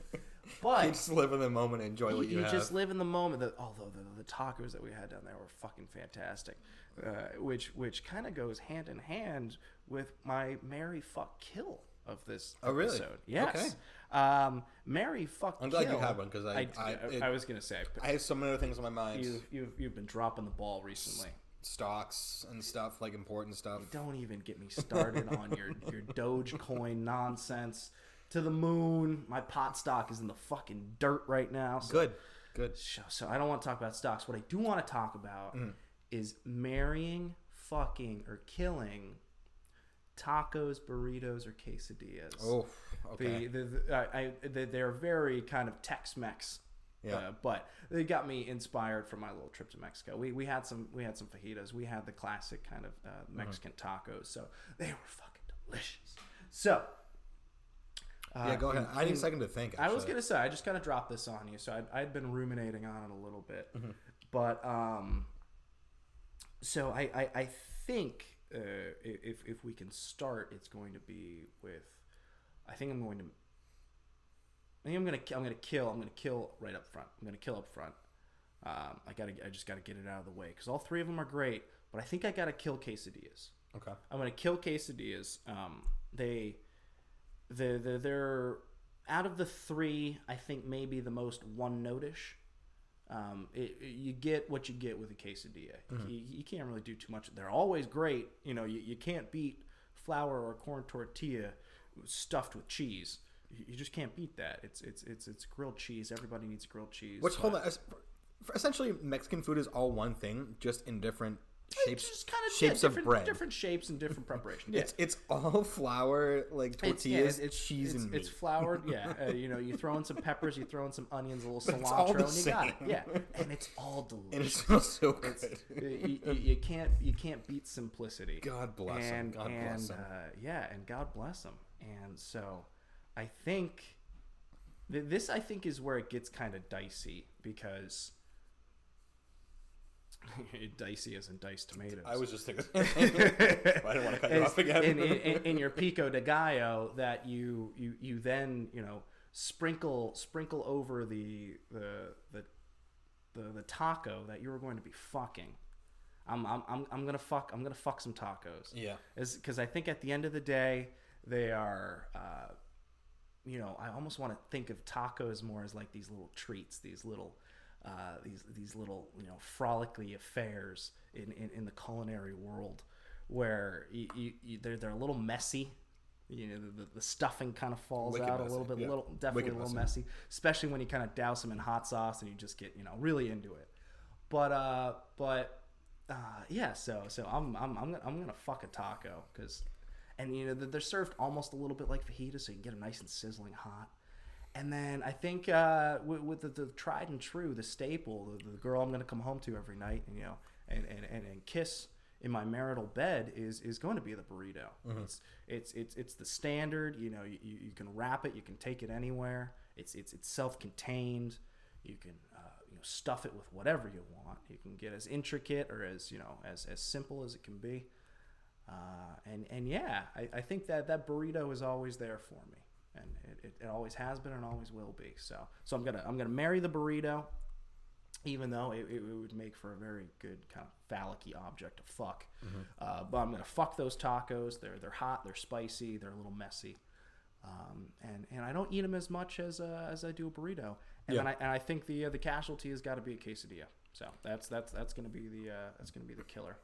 But you just live in the moment and enjoy you, what you, have. you have. just live in the moment. That although the, the tacos that we had down there were fucking fantastic, uh, which which kind of goes hand in hand with my Mary fuck kill of this Oh, really? episode. Yes. Okay. Um, Mary fuck. I'm glad you kill- had one, 'cause I- I, I- I- it- I was gonna say I have so many other things on my mind. you've, you've you've been dropping the ball recently. Stocks and stuff, like important stuff. Don't even get me started on your your Dogecoin nonsense. To the moon. My pot stock is in the fucking dirt right now. So Good, good. So, so I don't want to talk about stocks. What I do want to talk about is marrying, fucking, or killing tacos, burritos, or quesadillas. Oh, okay. The, the, the, I, I, they- they're very kind of Tex-Mex. Yeah. Uh, but they got me inspired for my little trip to Mexico. We, we had some we had some fajitas. We had the classic kind of uh, Mm-hmm. Mexican tacos. So they were fucking delicious. So uh, yeah, go ahead. I need a second to think. I was gonna say I just kind of dropped this on you, so I'd, I'd been ruminating on it a little bit, Mm-hmm. but um, so I I, I think uh, if if we can start, it's going to be with, I think I'm going to, I think I'm gonna I'm gonna kill I'm gonna kill right up front. I'm gonna kill up front. Um, I gotta I just gotta get it out of the way because all three of them are great, but I think I gotta kill quesadillas. Okay. I'm gonna kill quesadillas. Um, they, the the they're out of the three. I think maybe the most one notish. Um, it, it- you get what you get with a quesadilla. You, you can't really do too much. They're always great. You know, you, you can't beat flour or corn tortilla stuffed with cheese. You, you just can't beat that. It's it's it's it's grilled cheese. Everybody needs grilled cheese. Which but- hold on. Essentially, Mexican food is all one thing, just in different shapes. It's just kind of shapes yeah, of different, bread. different shapes and different preparation. Yeah. It's it's all flour, like It's- yeah, tortillas, it's, cheese, it's, and meat. It's floured, yeah. Uh, you know, you throw in some peppers, you throw in some onions, a little cilantro, and you got it. Yeah, and it's all delicious. and it smells so good. you, you, you can't you can't beat simplicity. God bless and, God and, bless 'em. Uh, yeah, and God bless them. And so, I think th- this I think is where it gets kind of dicey because Dicey as in diced tomatoes. I was just thinking. I didn't want to cut you off again. in, in, in your pico de gallo that you you you then you know sprinkle sprinkle over the the the the, the taco that you were going to be fucking. I'm, I'm, I'm, I'm gonna fuck I'm gonna fuck some tacos. yeah. because I think at the end of the day they are, uh, you know, I almost want to think of tacos more as like these little treats, these little, uh, these these little you know frolicky affairs in, in, in the culinary world, where you, you, you, they're they're a little messy. You know, the, the stuffing kind of falls Wicked out a little bit, yeah. little definitely Wicked a little messy, especially when you kind of douse them in hot sauce and you just get you know really into it. But uh, but uh, yeah, so so I'm I'm I'm gonna, I'm gonna fuck a taco because, and you know they're served almost a little bit like fajitas, so you can get them nice and sizzling hot. And then I think uh, with, with the, the tried and true, the staple, the, the girl I'm gonna come home to every night, and you know, and and, and, and kiss in my marital bed is is going to be the burrito. It's it's it's it's the standard. You know, you, you you can wrap it, you can take it anywhere. It's it's it's self-contained. You can uh, you know stuff it with whatever you want. You can get as intricate or as you know as as simple as it can be. Uh, and and yeah, I, I think that that burrito is always there for me, and it, it, it always has been and always will be. So so I'm gonna I'm gonna marry the burrito, even though it, it would make for a very good kind of phallic object to fuck. Uh, but I'm gonna fuck those tacos. They're they're hot, they're spicy, they're a little messy, um, and and I don't eat them as much as uh, as I do a burrito. And Yeah. then I and I think the uh, the casualty has got to be a quesadilla. So that's that's that's gonna be the uh, that's gonna be the killer.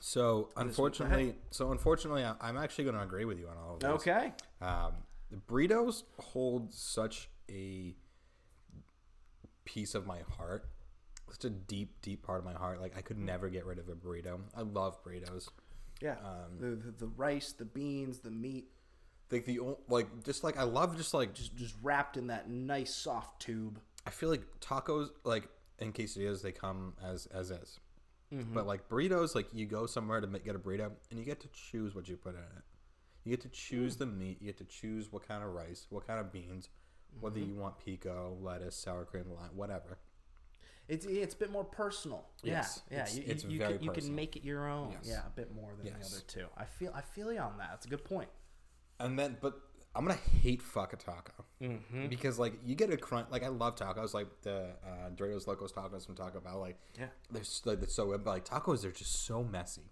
So unfortunately, so unfortunately, I'm actually going to agree with you on all of this. Okay. Um, the burritos hold such a piece of my heart, such a deep, deep part of my heart. Like I could never get rid of a burrito. I love burritos. Yeah. Um, the, the the rice, the beans, the meat, Like the like, just like I love, just like just just wrapped in that nice soft tube. I feel like tacos, like in quesadillas, they come as as is. But like burritos, like you go somewhere to make, get a burrito, and you get to choose what you put in it. You get to choose hmm. the meat. You get to choose what kind of rice, what kind of beans, whether mm-hmm. you want pico, lettuce, sour cream, lime, whatever. It's it's a bit more personal. Yes, Yeah. Yeah. it's- you, it's you, can, you can make it your own. Yes. Yeah, a bit more than Yes. the other two. I feel I feel you on that. That's a good point. And then, but I'm gonna hate fuck a taco mm-hmm. because like you get a crunch. Like I love tacos, like the uh, Doritos Locos tacos from Taco Bell. Like Yeah. they're like they're so good, but like tacos, they're just so messy.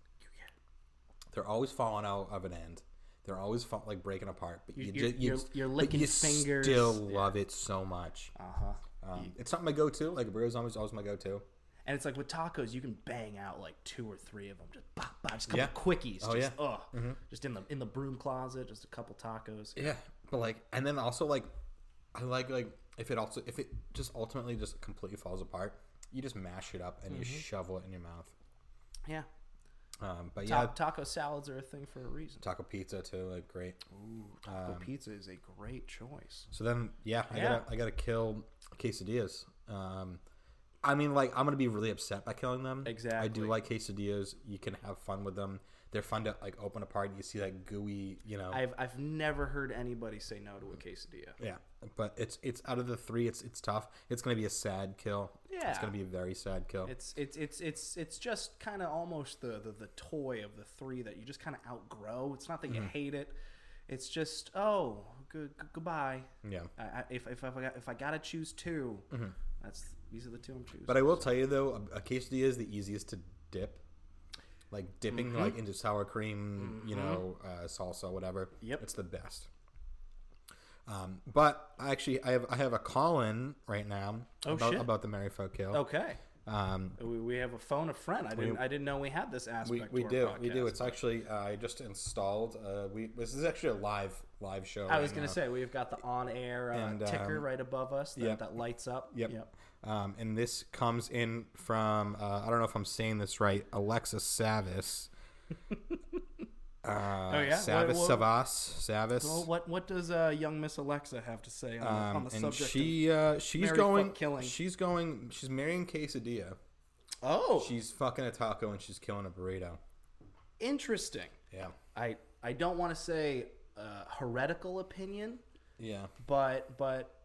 They're always falling out of an end. They're always fall, like breaking apart. But you, You- you, you're- just you, you're- you're licking you fingers. Still Yeah. love it so much. Uh huh. Um, it's not my go-to. Like burritos, always always my go-to. And it's like with tacos, you can bang out like two or three of them, just bah, bah, just a couple Yeah. quickies. Oh, just, yeah. ugh, just in the in the broom closet, just a couple tacos. Yeah, but like, and then also like, I like like if it also if it just ultimately just completely falls apart, you just mash it up and you Mm-hmm. shovel it in your mouth. Yeah. Um, but Ta- yeah, taco salads are a thing for a reason. taco pizza too, like great. Ooh, taco pizza is a great choice. So then, yeah, I Yeah. gotta I gotta kill quesadillas. Um, I mean, like I'm gonna be really upset by killing them. Exactly. I do like quesadillas. You can have fun with them. They're fun to like open apart. You see that gooey, you know. I've I've never heard anybody say no to a quesadilla. yeah, but it's it's out of the three, it's it's tough. It's gonna be a sad kill. Yeah, it's gonna be a very sad kill. It's it's it's it's it's just kind of almost the, the the toy of the three that you just kind of outgrow. It's not that Mm-hmm. you hate it. It's just oh good, goodbye. yeah. I, I, if if I got, if I gotta choose 2 that's these are the two I'm choosing. Mm-hmm. But I will tell you though, a, a quesadilla is the easiest to dip. Like dipping Mm-hmm. like into sour cream, you know, uh, salsa, whatever. Yep. it's the best. Um, but actually, I have I have a call in right now Oh, about shit. about the Mary Folk Kill. okay, Um, we, we have a phone a friend. I didn't I didn't know we had this aspect. we to our do we do. podcast. It's actually uh, I just installed. Uh, we this is actually a live live show. I was gonna say we've got the on air uh, And, ticker um, right above us that, yep. that lights up. Yep. Um, and this comes in from uh, I don't know if I'm saying this right, Alexa Savis. Uh, Oh, yeah? Savis What- what- Savas Savis. Well, what what does uh, young Miss Alexa have to say on, the, on um, the and subject? she uh, she's going killing. she's going she's marrying quesadilla. oh, She's fucking a taco and she's killing a burrito. interesting. Yeah. I I don't want to say uh, heretical opinion, Yeah. but but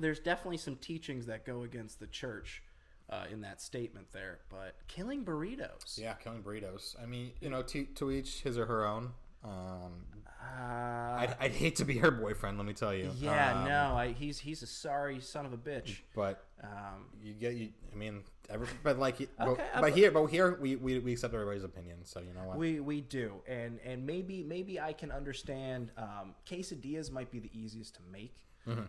there's definitely some teachings that go against the church uh, in that statement there. But killing burritos. Yeah, killing burritos. I mean, you know, to, to each his or her own. Um, Uh, I'd, I'd hate to be her boyfriend. Let me tell you. yeah, Um, no, I, he's he's a sorry son of a bitch. But Um, you get you. I mean, every, but like, but, Okay, but but- here, but here, we, we, we accept everybody's opinion. So you know what? we we do, and and maybe maybe I can understand. Um, quesadillas might be the easiest to make.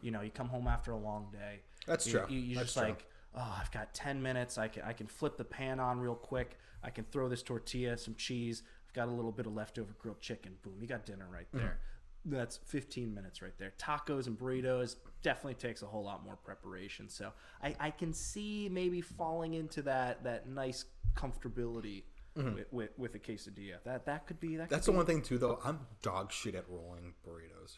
You know, you come home after a long day. Mm-hmm. That's you, true. You, you're That's just true. like, oh, I've got ten minutes. I can I can flip the pan on real quick. I can throw this tortilla, some cheese. I've got a little bit of leftover grilled chicken. Boom, you got dinner right there. Mm-hmm. That's 15 minutes right there. Tacos and burritos definitely takes a whole lot more preparation. So I, I can see maybe falling into that that nice comfortability with, with with a quesadilla. That that could be that. Mm-hmm. That's could the one thing too, though. I'm dog shit at rolling burritos.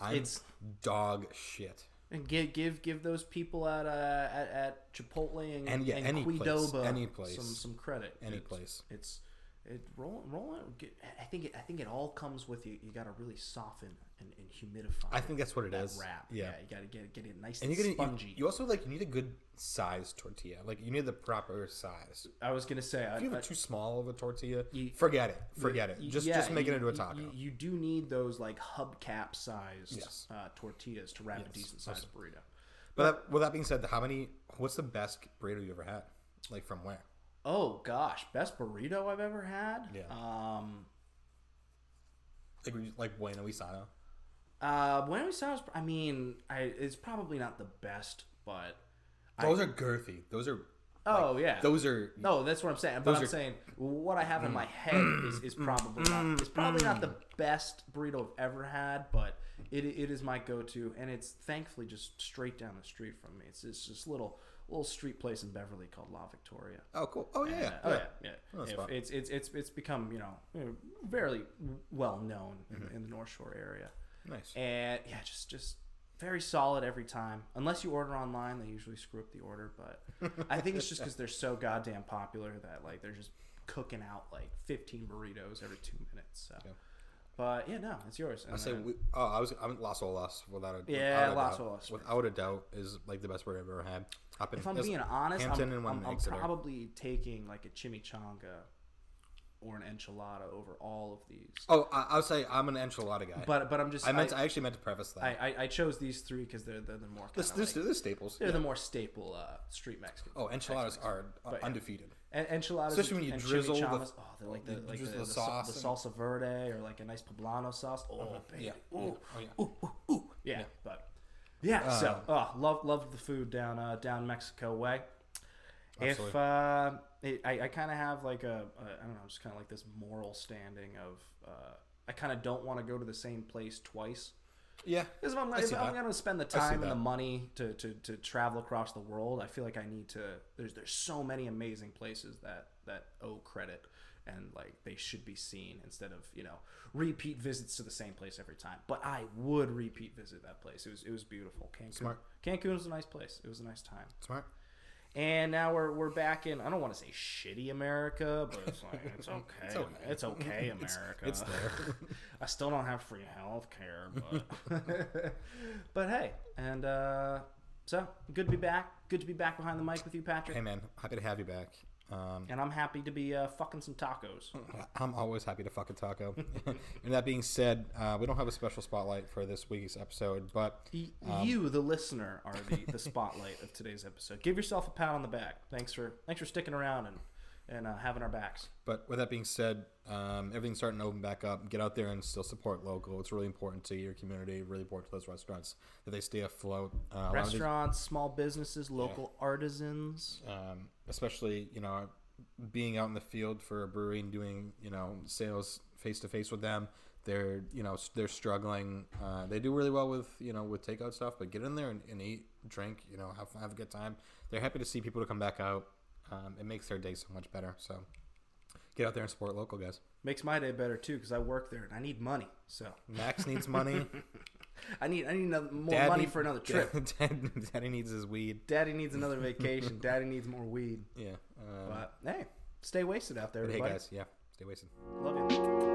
I'm It's- dog shit. And give give give those people at uh, at, at Chipotle and, And, yeah, and any place, any place. some some credit. Any It's- place. It's it roll roll it. I think it, I think it all comes with you. You got to really soften and, and humidify. I think that's what it that is. wrap. Yeah. you got to get get it nice And and, you get spongy. you, you also like you need a good size tortilla. Like you need the proper size. I was gonna say, I, If you have I- a too small of a tortilla, You- forget it. Forget it. Just yeah, just make it into a taco. You, do need those like hubcap sized Yes. uh, tortillas to wrap a decent sized burrito. but that, with that being said, how many? What's the best burrito you ever had? Like from where? Oh gosh, best burrito I've ever had. Yeah. Um, Like like Bueno Isano. Uh, Buenos Aires. I mean, I, it's probably not the best, but Those are girthy. Those are. oh yeah, Those are. no, that's what I'm saying. But I'm are- saying what I have in my head is, is probably not. It's probably not the best burrito I've ever had, but it, it is my go-to, and it's thankfully just straight down the street from me. It's it's just little little street place in Beverly called La Victoria. Oh cool. Oh yeah. Uh, yeah. oh yeah, yeah. Oh, that's If fun. it's it's it's it's become you know, very well known in, in the North Shore area, Nice. and yeah, just just very solid every time. Unless you order online, they usually screw up the order. But I think it's just because they're so goddamn popular that like they're just cooking out like 15 burritos every two minutes. So, Yeah. but yeah, no, it's yours. I say then- we, oh I was I'm Las Olas without a Yeah, without Las. Olas. without a doubt is like the best burrito I've ever had. Up in, if I'm being honest, Hampton I'm, and one I'm, I'm probably taking like a chimichanga or an enchilada over all of these. Oh, I, I'll say I'm an enchilada guy. But but I'm just I meant I, I actually meant to preface that. I, I, I chose these three because they're, they're the more this this like- this staples. they're yeah. the more staple uh, street Mexican. Oh, enchiladas are But, yeah. undefeated. En- enchiladas, Especially when you and drizzle the- oh, they're like the like the, the, the sauce, the salsa verde or like a nice poblano sauce. Oh, baby. Yeah. Ooh. Oh yeah. Ooh, ooh, ooh. Yeah, but yeah. so, oh, love love the food down uh, down Mexico way. If uh, it, I, I kind of have like a, a I don't know, just kind of like this moral standing of uh, I kind of don't want to go to the same place twice. Yeah. Because if I'm, if I'm going to spend the time and the money to, to, to travel across the world, I feel like I need to. There's there's so many amazing places that that owe credit and like they should be seen instead of you know repeat visits to the same place every time. But I would repeat visit that place. It was it was beautiful. Cancun. Smart. Cancun was a nice place. It was a nice time. Smart. And now we're we're back in. I don't want to say shitty America, but it's like it's okay. It's okay. okay, America. It's there. I still don't have free health care, but but hey, and uh, so good to be back. Good to be back behind the mic with you, Patrick. Hey man, happy to have you back. Um, And I'm happy to be uh, fucking some tacos. I'm always happy to fuck a taco. and that being said, uh, we don't have a special spotlight for this week's episode, but Um, you, the listener, are the, the spotlight of today's episode. Give yourself a pat on the back. Thanks for thanks for sticking around and and uh, having our backs. but with that being said, um, everything's starting to open back up. Get out there and still support local. It's really important to your community. Really important to those restaurants that they stay afloat. Uh, a these- Restaurants, small businesses, local artisans. um, especially you know being out in the field for a brewery and doing you know sales face to face with them they're you know they're struggling uh, they do really well with you know with takeout stuff but get in there and, and eat drink you know have, have a good time. They're happy to see people to come back out. Um, it makes their day so much better. So get out there and support local guys. Makes my day better too because I work there and I need money. So. Max needs money I need I need another, more Dad money need- for another trip. Dad, Daddy needs his weed Daddy needs another vacation. Daddy needs more weed. yeah um, But hey, stay wasted out there, but hey guys yeah stay wasted Love you.